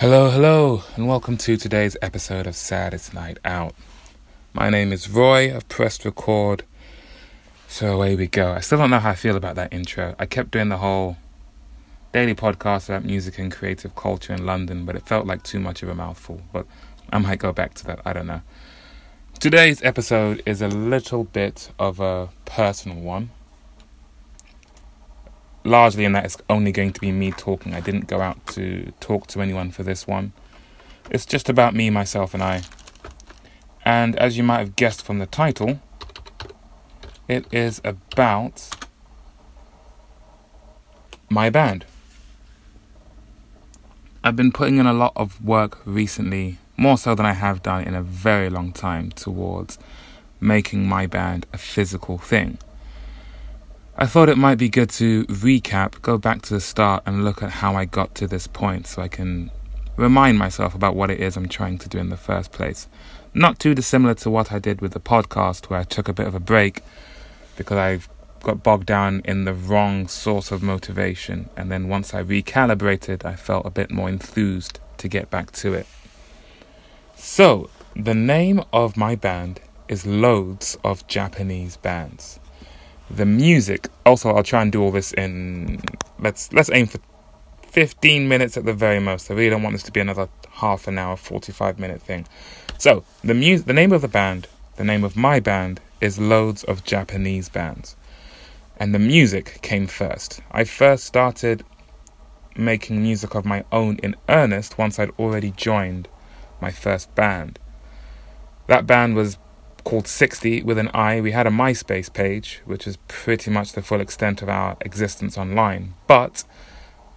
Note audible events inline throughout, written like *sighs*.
Hello, hello, and welcome to today's episode of Saddest Night Out. My name is Roy. I've pressed record. So away we go. I still don't know how I feel about that intro. I kept doing the whole daily podcast about music and creative culture in London, but it felt like too much of a mouthful. But I might go back to that. I don't know. Today's episode is a little bit of a personal one largely in that it's only going to be me talking. I didn't go out to talk to anyone for this one. It's just about me, myself, and I. And as you might have guessed from the title, it is about my band. I've been putting in a lot of work recently, more so than I have done in a very long time, towards making my band a physical thing. I thought it might be good to recap, go back to the start, and look at how I got to this point so I can remind myself about what it is I'm trying to do in the first place. Not too dissimilar to what I did with the podcast, where I took a bit of a break because I got bogged down in the wrong source of motivation. And then once I recalibrated, I felt a bit more enthused to get back to it. So, the name of my band is Loads of Japanese Bands the music. Also, I'll try and do all this in let's let's aim for 15 minutes at the very most. I really don't want this to be another half an hour, 45 minute thing. So, the mu- the name of the band, the name of my band is Loads of Japanese Bands. And the music came first. I first started making music of my own in earnest once I'd already joined my first band. That band was called Sixti with an I. We had a MySpace page, which is pretty much the full extent of our existence online. But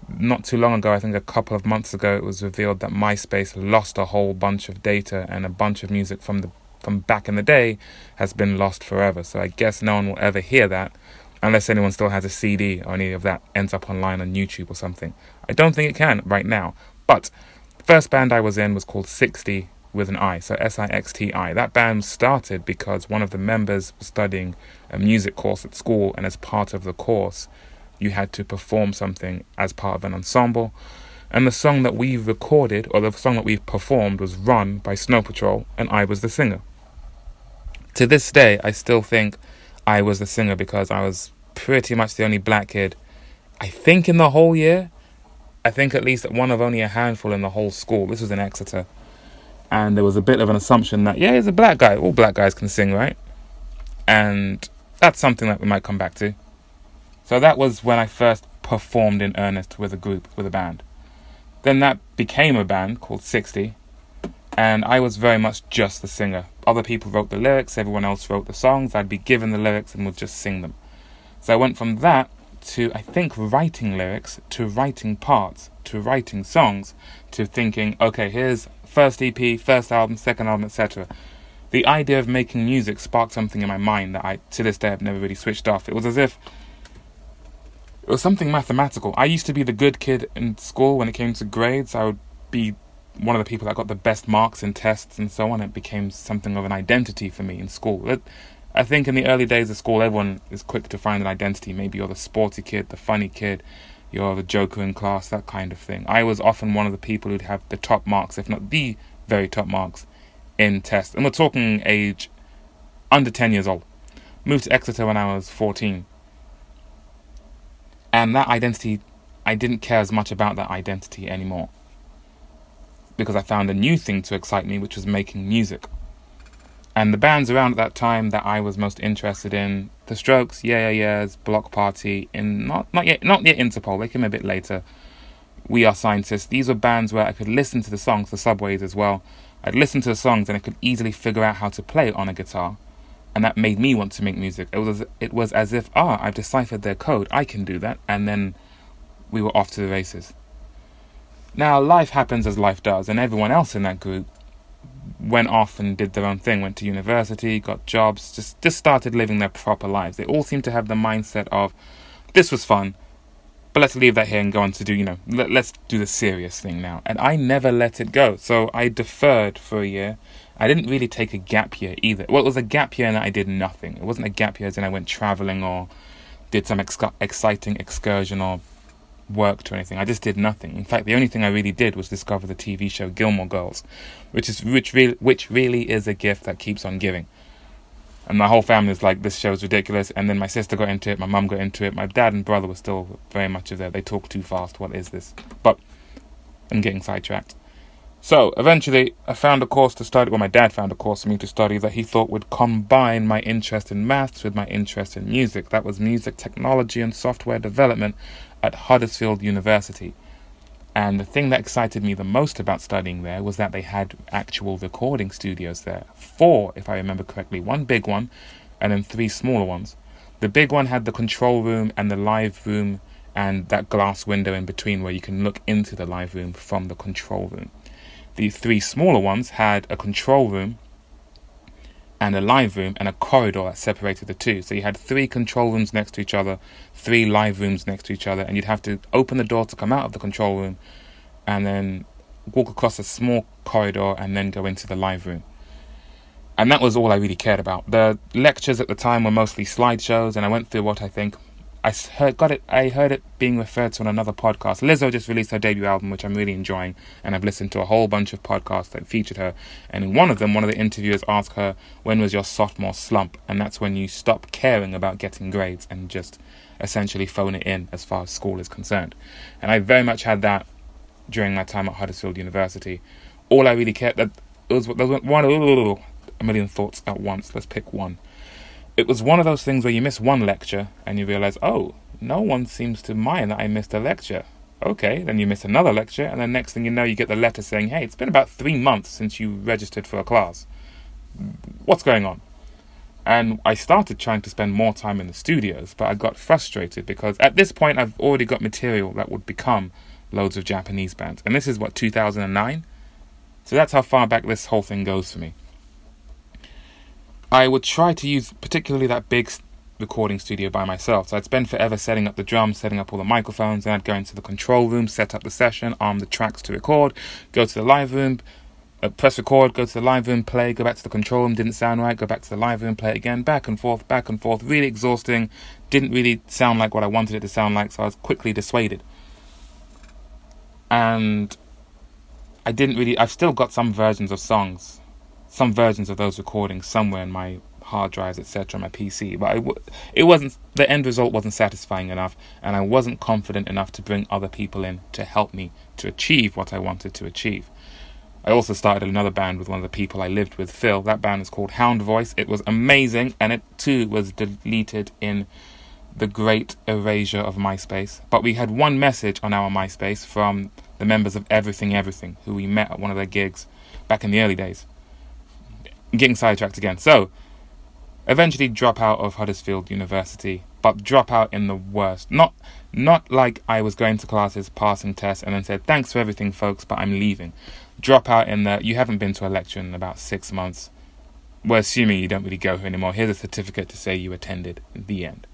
not too long ago, I think a couple of months ago, it was revealed that MySpace lost a whole bunch of data and a bunch of music from the from back in the day has been lost forever. So I guess no one will ever hear that unless anyone still has a CD or any of that ends up online on YouTube or something. I don't think it can right now. But the first band I was in was called Sixti with an I, so S I X T I. That band started because one of the members was studying a music course at school, and as part of the course, you had to perform something as part of an ensemble. And the song that we recorded, or the song that we performed, was Run by Snow Patrol, and I was the singer. To this day, I still think I was the singer because I was pretty much the only black kid, I think, in the whole year. I think at least one of only a handful in the whole school. This was in Exeter and there was a bit of an assumption that yeah, he's a black guy. All black guys can sing, right? And that's something that we might come back to. So that was when I first performed in earnest with a group, with a band. Then that became a band called Sixti, and I was very much just the singer. Other people wrote the lyrics, everyone else wrote the songs. I'd be given the lyrics and would just sing them. So I went from that to, I think, writing lyrics, to writing parts, to writing songs, to thinking, okay, here's first EP, first album, second album, etc. The idea of making music sparked something in my mind that I, to this day, have never really switched off. It was as if it was something mathematical. I used to be the good kid in school when it came to grades. I would be one of the people that got the best marks in tests and so on. It became something of an identity for me in school. It, I think in the early days of school, everyone is quick to find an identity. Maybe you're the sporty kid, the funny kid, you're the joker in class, that kind of thing. I was often one of the people who'd have the top marks, if not the very top marks, in tests. And we're talking age under 10 years old. Moved to Exeter when I was 14. And that identity, I didn't care as much about that identity anymore. Because I found a new thing to excite me, which was making music. And the bands around at that time that I was most interested in, The Strokes, Yeah Yeah Yeahs, Bloc Party, in not not yet not yet Interpol, they came a bit later. We Are Scientists. These were bands where I could listen to the songs, the subways as well. I'd listen to the songs and I could easily figure out how to play on a guitar. And that made me want to make music. It was it was as if, ah, I've deciphered their code, I can do that, and then we were off to the races. Now life happens as life does, and everyone else in that group went off and did their own thing, went to university, got jobs, just just started living their proper lives. They all seemed to have the mindset of this was fun, but let's leave that here and go on to do, you know, let, let's do the serious thing now. And I never let it go. So I deferred for a year. I didn't really take a gap year either. Well, it was a gap year that I did nothing. It wasn't a gap year as in I went traveling or did some ex- exciting excursion or worked or anything. I just did nothing. In fact, the only thing I really did was discover the TV show Gilmore Girls, which is which really which really is a gift that keeps on giving. And my whole family was like, "This show's ridiculous." And then my sister got into it, my mum got into it, my dad and brother were still very much of there. They talk too fast. What is this? But I'm getting sidetracked. So eventually, I found a course to study. Well, my dad found a course for me to study that he thought would combine my interest in maths with my interest in music. That was music technology and software development at Huddersfield University. And the thing that excited me the most about studying there was that they had actual recording studios there. Four, if I remember correctly. One big one, and then three smaller ones. The big one had the control room and the live room, and that glass window in between where you can look into the live room from the control room. The three smaller ones had a control room and a live room and a corridor that separated the two. So you had three control rooms next to each other, three live rooms next to each other, and you'd have to open the door to come out of the control room and then walk across a small corridor and then go into the live room. And that was all I really cared about. The lectures at the time were mostly slideshows, and I went through what I think I heard got it. I heard it being referred to on another podcast. Lizzo just released her debut album, which I'm really enjoying, and I've listened to a whole bunch of podcasts that featured her. And in one of them, one of the interviewers asked her, "When was your sophomore slump?" And that's when you stop caring about getting grades and just essentially phone it in as far as school is concerned. And I very much had that during my time at Huddersfield University. All I really cared that it was there was one a million thoughts at once. Let's pick one it was one of those things where you miss one lecture and you realize, oh, no one seems to mind that I missed a lecture. Okay, then you miss another lecture, and then next thing you know, you get the letter saying, hey, it's been about three months since you registered for a class. What's going on? And I started trying to spend more time in the studios, but I got frustrated because at this point I've already got material that would become loads of Japanese bands. And this is what, 2009? So that's how far back this whole thing goes for me. I would try to use particularly that big recording studio by myself. So I'd spend forever setting up the drums, setting up all the microphones, then I'd go into the control room, set up the session, arm the tracks to record, go to the live room, uh, press record, go to the live room, play, go back to the control room, didn't sound right, go back to the live room, play again, back and forth, back and forth, really exhausting, didn't really sound like what I wanted it to sound like, so I was quickly dissuaded. And I didn't really, I've still got some versions of songs some versions of those recordings somewhere in my hard drives, etc., my PC. But it, it wasn't the end result wasn't satisfying enough, and I wasn't confident enough to bring other people in to help me to achieve what I wanted to achieve. I also started another band with one of the people I lived with, Phil. That band is called Hound Voice. It was amazing, and it too was deleted in the great erasure of MySpace. But we had one message on our MySpace from the members of Everything Everything, who we met at one of their gigs back in the early days getting sidetracked again. So, eventually drop out of Huddersfield University, but drop out in the worst. Not not like I was going to classes, passing tests, and then said, thanks for everything, folks, but I'm leaving. Drop out in the, you haven't been to a lecture in about six months. We're assuming you don't really go here anymore. Here's a certificate to say you attended. The end.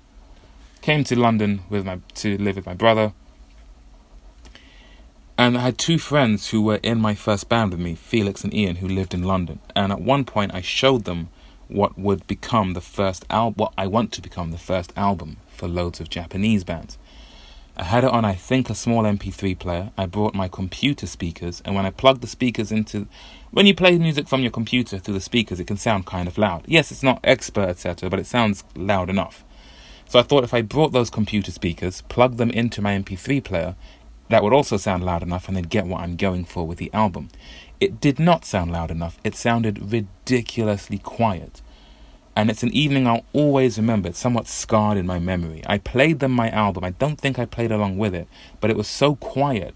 Came to London with my to live with my brother. And I had two friends who were in my first band with me, Felix and Ian, who lived in London. And at one point, I showed them what would become the first album, what I want to become the first album for loads of Japanese bands. I had it on, I think, a small MP3 player. I brought my computer speakers, and when I plugged the speakers into. When you play music from your computer through the speakers, it can sound kind of loud. Yes, it's not expert, etc., but it sounds loud enough. So I thought if I brought those computer speakers, plugged them into my MP3 player, that would also sound loud enough and they'd get what I'm going for with the album. It did not sound loud enough, it sounded ridiculously quiet. And it's an evening I'll always remember. It's somewhat scarred in my memory. I played them my album. I don't think I played along with it, but it was so quiet.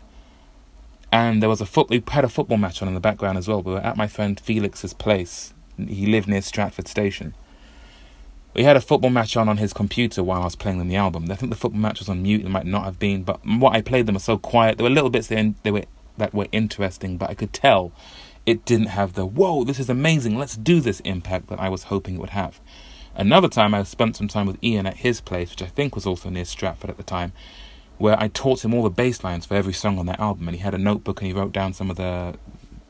And there was a foot. We had a football match on in the background as well. We were at my friend Felix's place. He lived near Stratford Station we had a football match on on his computer while I was playing them the album. I think the football match was on mute. It might not have been, but what I played them was so quiet. There were little bits that, they were that were interesting, but I could tell it didn't have the "whoa, this is amazing, let's do this" impact that I was hoping it would have. Another time, I spent some time with Ian at his place, which I think was also near Stratford at the time, where I taught him all the bass lines for every song on that album, and he had a notebook and he wrote down some of the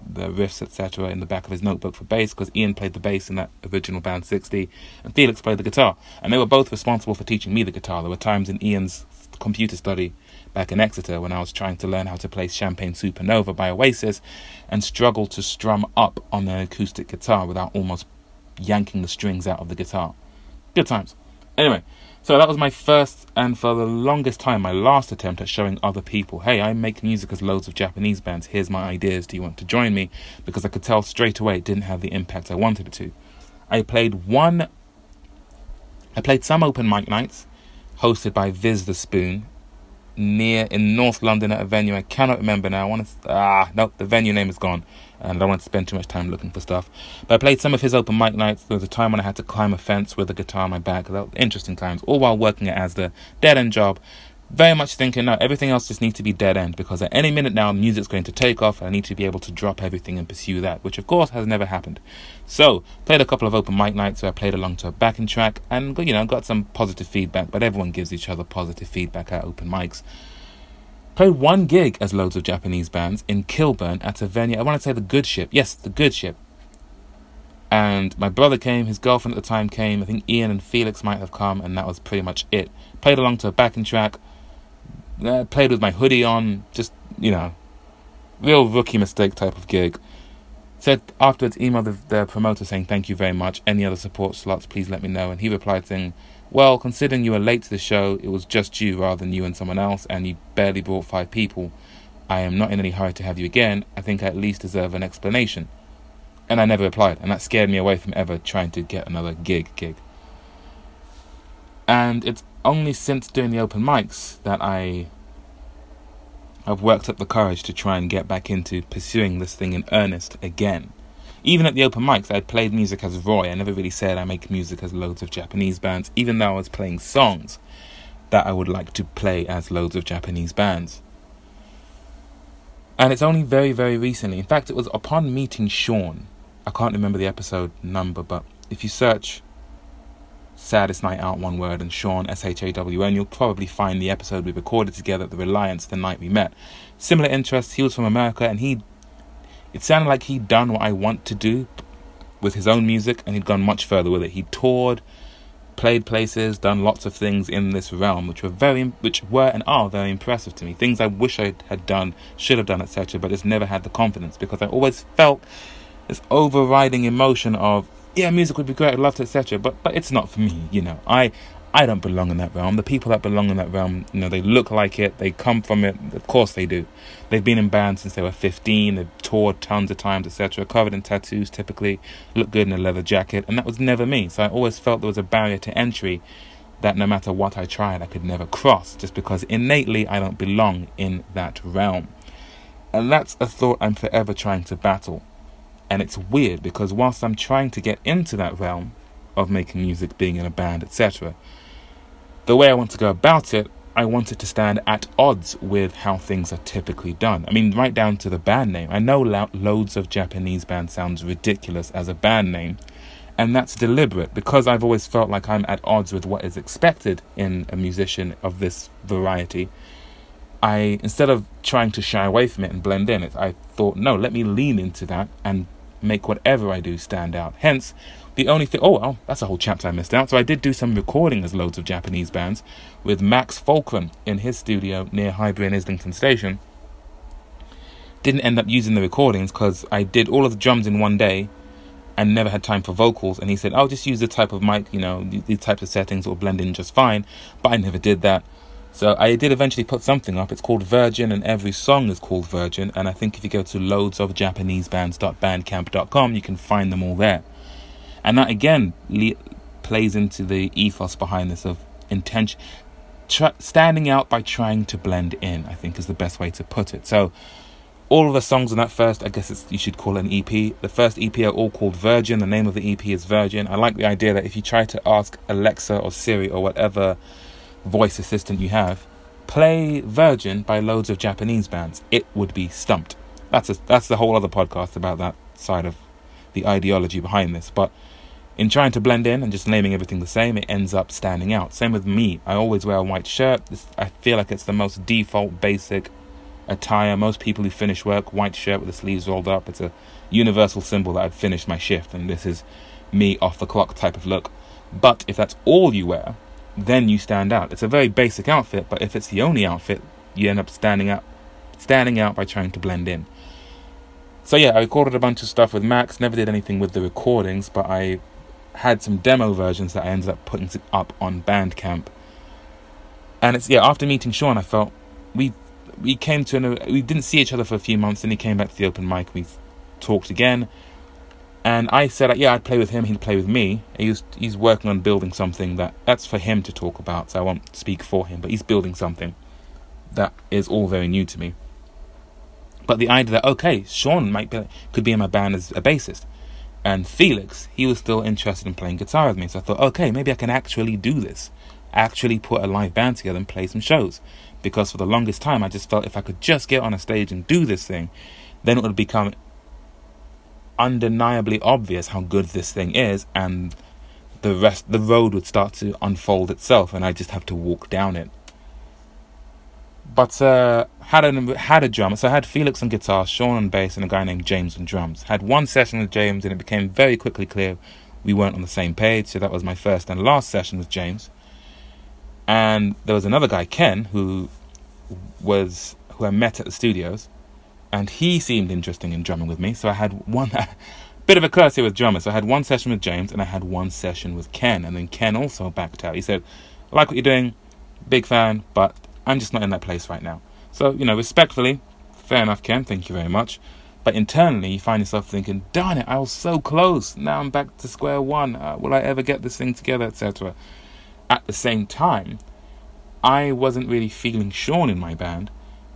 the riffs, etc., in the back of his notebook for bass because Ian played the bass in that original band Sixti and Felix played the guitar. And they were both responsible for teaching me the guitar. There were times in Ian's computer study back in Exeter when I was trying to learn how to play Champagne Supernova by Oasis and struggled to strum up on an acoustic guitar without almost yanking the strings out of the guitar. Good times. Anyway, so that was my first and for the longest time my last attempt at showing other people, hey, I make music as loads of Japanese bands. Here's my ideas. Do you want to join me? Because I could tell straight away it didn't have the impact I wanted it to. I played one I played some open mic nights hosted by Viz the Spoon near in North London at a venue I cannot remember now. I want to ah no, the venue name is gone, and I don't want to spend too much time looking for stuff. But I played some of his open mic nights. There was a time when I had to climb a fence with a guitar on my back. That was interesting times, all while working it as the dead end job very much thinking no, everything else just needs to be dead end because at any minute now, music's going to take off. and I need to be able to drop everything and pursue that, which of course has never happened. So, played a couple of open mic nights where I played along to a backing track and you know got some positive feedback. But everyone gives each other positive feedback at open mics. Played one gig as loads of Japanese bands in Kilburn at a venue. I want to say the Good Ship. Yes, the Good Ship. And my brother came, his girlfriend at the time came. I think Ian and Felix might have come, and that was pretty much it. Played along to a backing track uh, played with my hoodie on, just, you know, real rookie mistake type of gig. Said afterwards, emailed the, the promoter saying, Thank you very much. Any other support slots, please let me know. And he replied saying, Well, considering you were late to the show, it was just you rather than you and someone else, and you barely brought five people. I am not in any hurry to have you again. I think I at least deserve an explanation. And I never replied, and that scared me away from ever trying to get another gig gig. And it's only since doing the open mics that I have worked up the courage to try and get back into pursuing this thing in earnest again. Even at the open mics, I played music as Roy. I never really said I make music as loads of Japanese bands, even though I was playing songs that I would like to play as loads of Japanese bands. And it's only very, very recently. In fact, it was upon meeting Shawn. I can't remember the episode number, but if you search Saddest Night Out, one word, and Shawn, S H A W N. You'll probably find the episode we recorded together at the Reliance the night we met. Similar interests, he was from America, and he. It sounded like he'd done what I want to do with his own music, and he'd gone much further with it. He toured, played places, done lots of things in this realm, which were very, which were and are very impressive to me. Things I wish I had done, should have done, etc. But just never had the confidence because I always felt this overriding emotion of yeah, music would be great, I'd love to, etc. But but it's not for me, you know. I I don't belong in that realm. The people that belong in that realm, you know, they look like it, they come from it. Of course they do. They've been in bands since they were 15, they've toured tons of times, etc. Covered in tattoos, typically, look good in a leather jacket, and that was never me. So I always felt there was a barrier to entry that no matter what I tried, I could never cross, just because innately I don't belong in that realm. And that's a thought I'm forever trying to battle. And it's weird because whilst I'm trying to get into that realm of making music, being in a band, etc., the way I want to go about it, I want it to stand at odds with how things are typically done. I mean, right down to the band name. I know lo- loads of Japanese band sounds ridiculous as a band name, and that's deliberate because I've always felt like I'm at odds with what is expected in a musician of this variety. I instead of trying to shy away from it and blend in it, I thought, no, let me lean into that and make whatever I do stand out. Hence, the only thing. Oh, well, that's a whole chapter I missed out. So I did do some recording as loads of Japanese bands with Max Fulcrum in his studio near Highbury and Islington Station. Didn't end up using the recordings because I did all of the drums in one day and never had time for vocals. And he said, I'll just use the type of mic, you know, these types of settings will blend in just fine. But I never did that. So I did eventually put something up. It's called Virgin, and every song is called Virgin. And I think if you go to loads of Japanese loadsofjapanesebands.bandcamp.com, you can find them all there. And that again le- plays into the ethos behind this of intention, standing out by trying to blend in. I think is the best way to put it. So all of the songs on that first, I guess you should call it an EP. The first EP are all called Virgin. The name of the EP is Virgin. I like the idea that if you try to ask Alexa or Siri or whatever voice assistant you have, play Virgin by loads of Japanese bands, it would be stumped. That's a, that's the whole other podcast about that side of the ideology behind this. But in trying to blend in and just naming everything the same, it ends up standing out. Same with me. I always wear a white shirt. I feel like it's the most default, basic attire. Most people who finish work, white shirt with the sleeves rolled up. It's a universal symbol that I've finished my shift, and this is me off the clock type of look. But if that's all you wear, then you stand out. It's a very basic outfit, but if it's the only outfit, you end up standing out, standing out by trying to blend in. So yeah, I recorded a bunch of stuff with Max. Never did anything with the recordings, but I had some demo versions that I ended up putting up on Bandcamp. And it's yeah, after meeting Shawn, I felt we we came to an, we didn't see each other for a few months, and he came back to the open mic. We talked again, and I said, uh, yeah, I'd play with him. He'd play with me. He's he's working on building something that that's for him to talk about. So I won't speak for him, but he's building something that is all very new to me. But the idea that okay, Shawn might be could be in my band as a bassist, and Felix he was still interested in playing guitar with me. So I thought, okay, maybe I can actually do this, actually put a live band together and play some shows. Because for the longest time, I just felt if I could just get on a stage and do this thing, then it would become undeniably obvious how good this thing is, and the rest, the road would start to unfold itself, and I just have to walk down it but uh, had a had a drummer. So I had Felix on guitar, Shawn on bass, and a guy named James on drums. Had one session with James, and it became very quickly clear we weren't on the same page. So that was my first and last session with James. And there was another guy, Ken, who was who I met at the studios, and he seemed interesting in drumming with me. So I had one *laughs* bit of a curse here with drummers. So I had one session with James, and I had one session with Ken, and then Ken also backed out. He said, "I like what you're doing, big fan, but I'm just not in that place right now. So, you know, respectfully, fair enough, Ken, thank you very much. But internally, you find yourself thinking, darn it, I was so close. Now I'm back to square one. Uh, will I ever get this thing together, etc. At the same time, I wasn't really feeling Shawn in my band.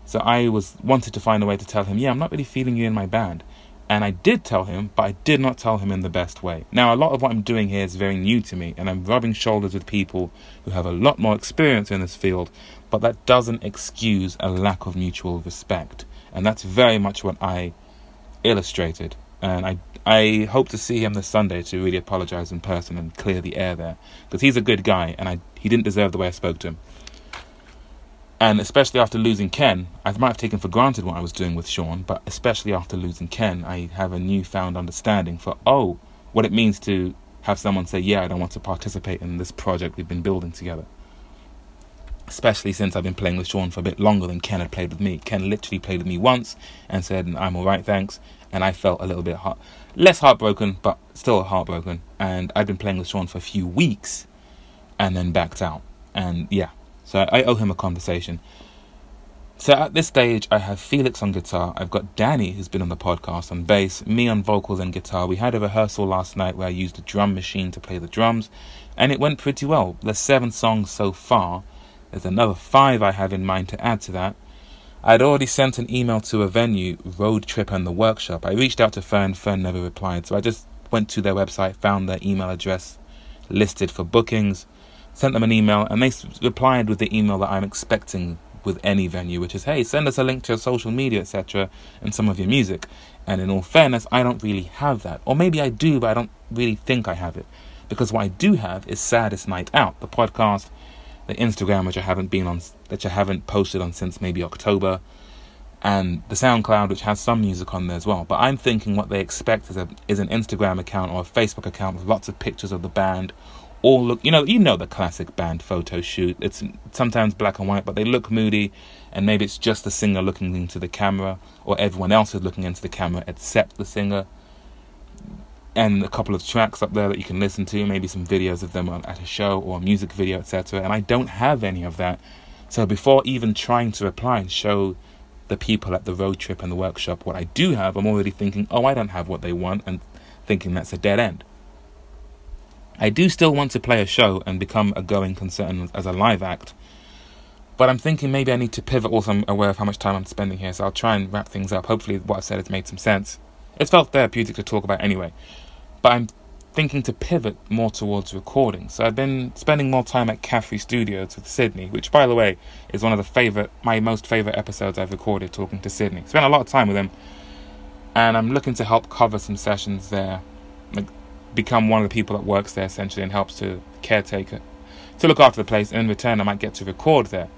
So I was wanted to find a way to tell him, yeah, I'm not really feeling you in my band. And I did tell him, but I did not tell him in the best way. Now, a lot of what I'm doing here is very new to me, and I'm rubbing shoulders with people who have a lot more experience in this field, but that doesn't excuse a lack of mutual respect. And that's very much what I illustrated. And I, I hope to see him this Sunday to really apologize in person and clear the air there. Because he's a good guy, and I, he didn't deserve the way I spoke to him. And especially after losing Ken, I might have taken for granted what I was doing with Shawn, but especially after losing Ken, I have a newfound understanding for, oh, what it means to have someone say, yeah, I don't want to participate in this project we've been building together. Especially since I've been playing with Shawn for a bit longer than Ken had played with me. Ken literally played with me once and said, I'm alright, thanks. And I felt a little bit heart- less heartbroken, but still heartbroken. And I've been playing with Sean for a few weeks and then backed out. And yeah, so I owe him a conversation. So at this stage, I have Felix on guitar. I've got Danny, who's been on the podcast, on bass, me on vocals and guitar. We had a rehearsal last night where I used a drum machine to play the drums, and it went pretty well. There's seven songs so far. There's another five I have in mind to add to that. I'd already sent an email to a venue, Road Trip and the Workshop. I reached out to Fern, Fern never replied, so I just went to their website, found their email address listed for bookings sent them an email, and they replied with the email that I'm expecting with any venue, which is, hey, send us a link to your social media, etc., and some of your music. And in all fairness, I don't really have that. Or maybe I do, but I don't really think I have it. Because what I do have is Saddest Night Out, the podcast, the Instagram, which I haven't been on, which I haven't posted on since maybe October, and the SoundCloud, which has some music on there as well. But I'm thinking what they expect is a is an Instagram account or a Facebook account with lots of pictures of the band all look you know you know the classic band photo shoot. It's sometimes black and white but they look moody and maybe it's just the singer looking into the camera or everyone else is looking into the camera except the singer. And a couple of tracks up there that you can listen to maybe some videos of them at a show or a music video etc and I don't have any of that. So before even trying to reply and show the people at the road trip and the workshop what I do have I'm already thinking oh I don't have what they want and thinking that's a dead end I do still want to play a show and become a going concern as a live act, but I'm thinking maybe I need to pivot also I'm aware of how much time I'm spending here, so I'll try and wrap things up. Hopefully, what I've said has made some sense. It felt therapeutic to talk about anyway, but I'm thinking to pivot more towards recording. So I've been spending more time at Caffrey Studios with Sydney, which, by the way, is one of the favorite, my most favorite episodes I've recorded talking to Sydney. Spent a lot of time with him, and I'm looking to help cover some sessions there, become one of the people that works there essentially and helps to caretaker to look after the place. And in return, I might get to record there.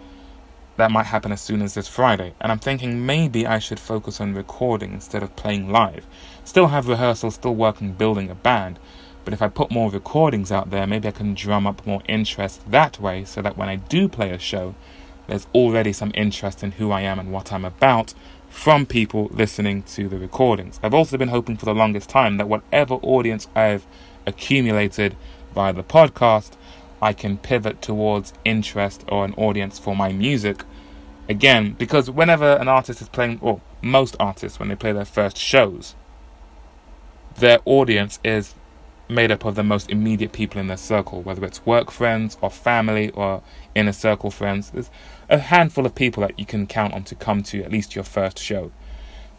That might happen as soon as this Friday. And I'm thinking maybe I should focus on recording instead of playing live. Still have rehearsals, still working building a band. But if I put more recordings out there, maybe I can drum up more interest that way so that when I do play a show, there's already some interest in who I am and what I'm about from people listening to the recordings. I've also been hoping for the longest time that whatever audience I've accumulated via the podcast, I can pivot towards interest or an audience for my music. Again, because whenever an artist is playing, or most artists, when they play their first shows, their audience is made up of the most immediate people in their circle, whether it's work friends or family or inner circle friends. There's a handful of people that you can count on to come to at least your first show.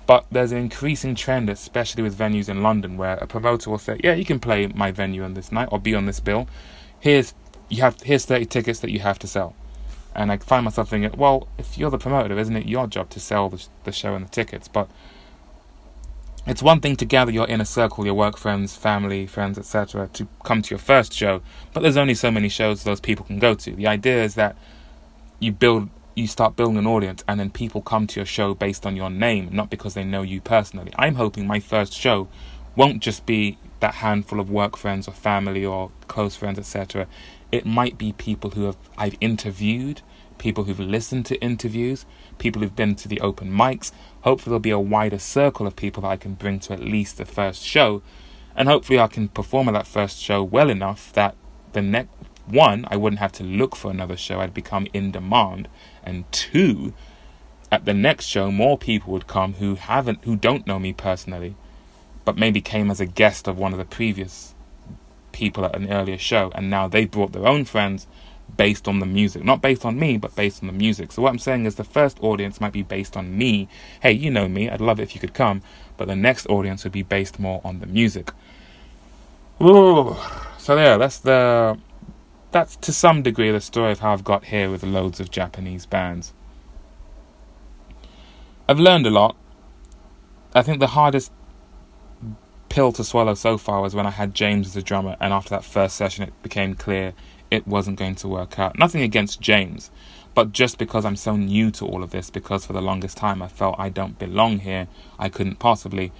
But there's an increasing trend, especially with venues in London, where a promoter will say, "Yeah, you can play my venue on this night or be on this bill. Here's you have here's 30 tickets that you have to sell." And I find myself thinking, "Well, if you're the promoter, isn't it your job to sell the, the show and the tickets?" But it's one thing to gather your inner circle, your work friends, family, friends, etc., to come to your first show, but there's only so many shows those people can go to. The idea is that you build, you start building an audience, and then people come to your show based on your name, not because they know you personally. I'm hoping my first show won't just be that handful of work friends or family or close friends, etc. It might be people who have I've interviewed, people who've listened to interviews, people who've been to the open mics. Hopefully, there'll be a wider circle of people that I can bring to at least the first show. And hopefully, I can perform at that first show well enough that the next one, I wouldn't have to look for another show, I'd become in demand. And two, at the next show, more people would come who haven't, who don't know me personally, but maybe came as a guest of one of the previous people at an earlier show, and now they brought their own friends based on the music. Not based on me, but based on the music. So what I'm saying is the first audience might be based on me. Hey, you know me, I'd love it if you could come. But the next audience would be based more on the music. Ooh. So yeah, that's the that's to some degree the story of how I've got here with loads of Japanese bands. I've learned a lot. I think the hardest pill to swallow so far was when I had James as a drummer, and after that first session, it became clear it wasn't going to work out. Nothing against James, but just because I'm so new to all of this, because for the longest time I felt I don't belong here, I couldn't possibly.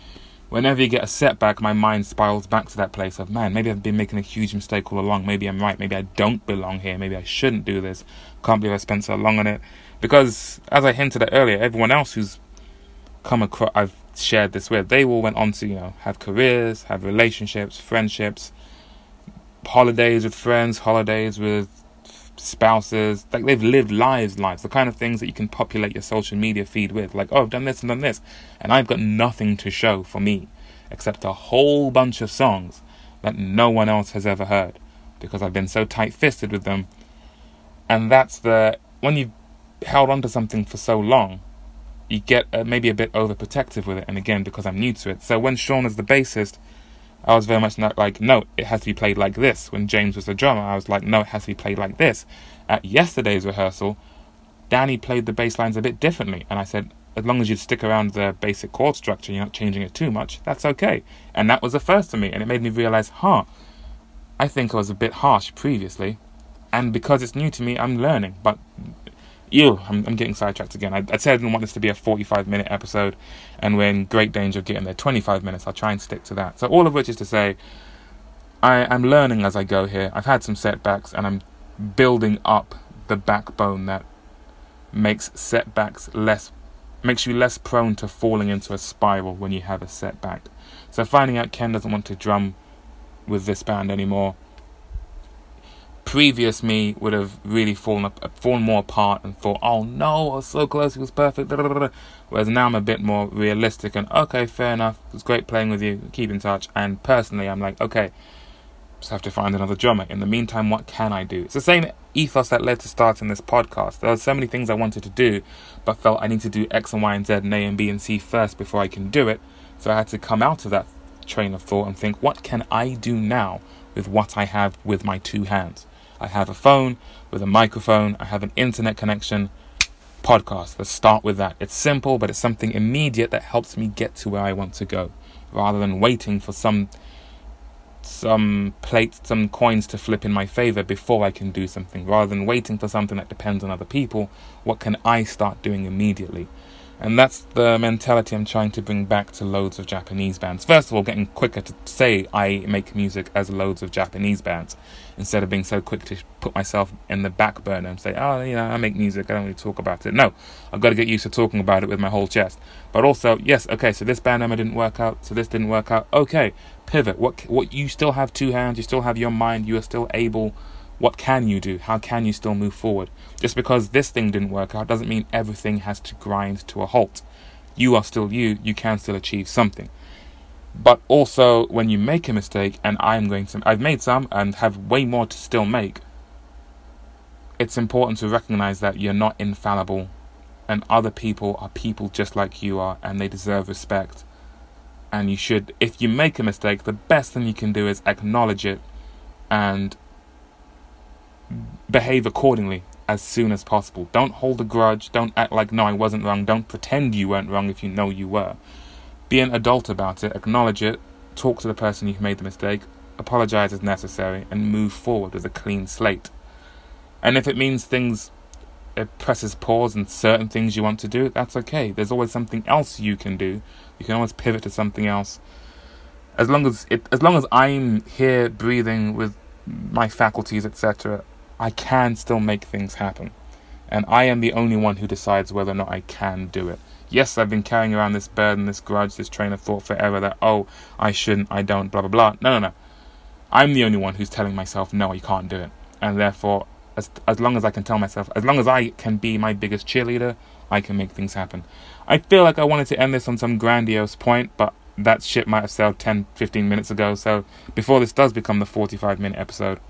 Whenever you get a setback, my mind spirals back to that place of, man, maybe I've been making a huge mistake all along. Maybe I'm right. Maybe I don't belong here. Maybe I shouldn't do this. Can't believe I spent so long on it. Because, as I hinted at earlier, everyone else who's come across, I've shared this with, they all went on to, you know, have careers, have relationships, friendships, holidays with friends, holidays with spouses. Like they've lived lives, lives, the kind of things that you can populate your social media feed with. Like, oh, I've done this and done this. And I've got nothing to show for me except a whole bunch of songs that no one else has ever heard because I've been so tight fisted with them. And that's the. When you've held on to something for so long, you get uh, maybe a bit overprotective with it. And again, because I'm new to it. So when Shawn is the bassist, I was very much not like, no, it has to be played like this. When James was the drummer, I was like, no, it has to be played like this. At yesterday's rehearsal, Danny played the bass lines a bit differently, and I said, as long as you stick around the basic chord structure, you're not changing it too much, that's okay. And that was the first for me, and it made me realize, huh, I think I was a bit harsh previously, and because it's new to me, I'm learning. But Ew, I'm, I'm getting sidetracked again. I, I said I didn't want this to be a 45 minute episode, and we're in great danger of getting there 25 minutes. I'll try and stick to that. So, all of which is to say, I, I'm learning as I go here. I've had some setbacks, and I'm building up the backbone that makes setbacks less makes you less prone to falling into a spiral when you have a setback. So finding out Ken doesn't want to drum with this band anymore previous me would have really fallen fallen more apart and thought, "Oh no, I was so close, it was perfect." Whereas now I'm a bit more realistic and okay, fair enough. It was great playing with you. Keep in touch. And personally, I'm like, okay, just have to find another drummer. In the meantime, what can I do? It's the same ethos that led to starting this podcast. There are so many things I wanted to do, but felt I need to do X and Y and Z and A and B and C first before I can do it. So I had to come out of that train of thought and think, what can I do now with what I have with my two hands? I have a phone with a microphone, I have an internet connection. Podcast. Let's start with that. It's simple, but it's something immediate that helps me get to where I want to go, rather than waiting for some some plates, some coins to flip in my favor before I can do something. Rather than waiting for something that depends on other people, what can I start doing immediately? And that's the mentality I'm trying to bring back to loads of Japanese bands. First of all, getting quicker to say I make music as loads of Japanese bands instead of being so quick to put myself in the back burner and say, oh, you know, I make music, I don't really talk about it. No, I've got to get used to talking about it with my whole chest. But also, yes, okay, so this band member didn't work out, so this didn't work out. Okay, pivot. What, what, you still have two hands, you still have your mind, you are still able what can you do? How can you still move forward? Just because this thing didn't work out doesn't mean everything has to grind to a halt. You are still you, you can still achieve something. But also, when you make a mistake, and I'm going to, I've made some and have way more to still make, it's important to recognize that you're not infallible and other people are people just like you are and they deserve respect. And you should, if you make a mistake, the best thing you can do is acknowledge it and behave accordingly as soon as possible. Don't hold a grudge. Don't act like, no, I wasn't wrong. Don't pretend you weren't wrong if you know you were. Be an adult about it, acknowledge it, talk to the person who made the mistake, apologize as necessary, and move forward with a clean slate. And if it means things, it presses pause in certain things you want to do, that's okay. There's always something else you can do. You can always pivot to something else. As long as it, as long as I'm here breathing with my faculties, etc., I can still make things happen. And I am the only one who decides whether or not I can do it. Yes, I've been carrying around this burden, this grudge, this train of thought forever that, oh, I shouldn't, I don't, blah, blah, blah. No, no, no. I'm the only one who's telling myself, no, you can't do it. And therefore, as, as long as I can tell myself, as long as I can be my biggest cheerleader, I can make things happen. I feel like I wanted to end this on some grandiose point, but that shit might have sailed 10, 15 minutes ago. So before this does become the 45 minute episode,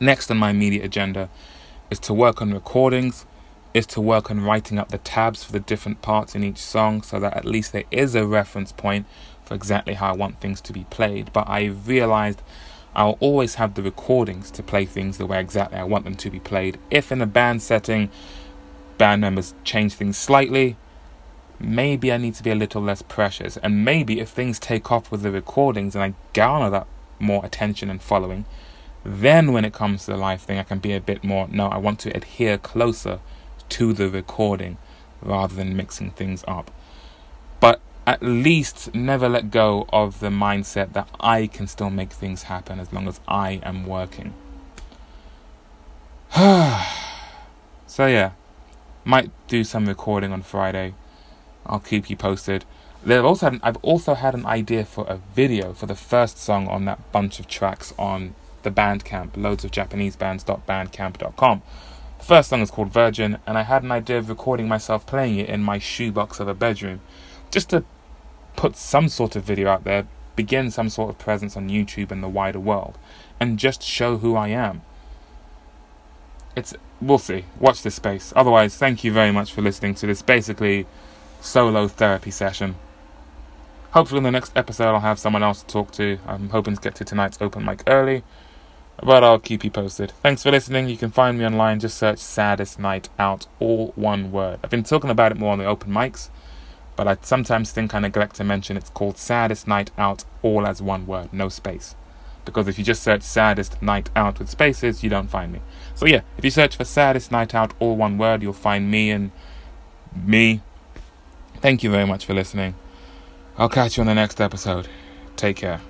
Next on my immediate agenda is to work on recordings, is to work on writing up the tabs for the different parts in each song so that at least there is a reference point for exactly how I want things to be played. But I realized I'll always have the recordings to play things the way exactly I want them to be played. If in a band setting, band members change things slightly, maybe I need to be a little less precious. And maybe if things take off with the recordings and I garner that more attention and following, then, when it comes to the live thing, I can be a bit more. No, I want to adhere closer to the recording rather than mixing things up. But at least never let go of the mindset that I can still make things happen as long as I am working. *sighs* so, yeah, might do some recording on Friday. I'll keep you posted. They've also had, I've also had an idea for a video for the first song on that bunch of tracks on the Bandcamp, loads of Japanese bands.bandcamp.com. The first song is called Virgin, and I had an idea of recording myself playing it in my shoebox of a bedroom, just to put some sort of video out there, begin some sort of presence on YouTube and the wider world, and just show who I am. It's we'll see. Watch this space. Otherwise, thank you very much for listening to this basically solo therapy session. Hopefully, in the next episode, I'll have someone else to talk to. I'm hoping to get to tonight's open mic early. But I'll keep you posted. Thanks for listening. You can find me online. Just search Saddest Night Out, all one word. I've been talking about it more on the open mics, but I sometimes think I neglect to mention it's called Saddest Night Out, all as one word, no space. Because if you just search Saddest Night Out with spaces, you don't find me. So yeah, if you search for Saddest Night Out, all one word, you'll find me and me. Thank you very much for listening. I'll catch you on the next episode. Take care.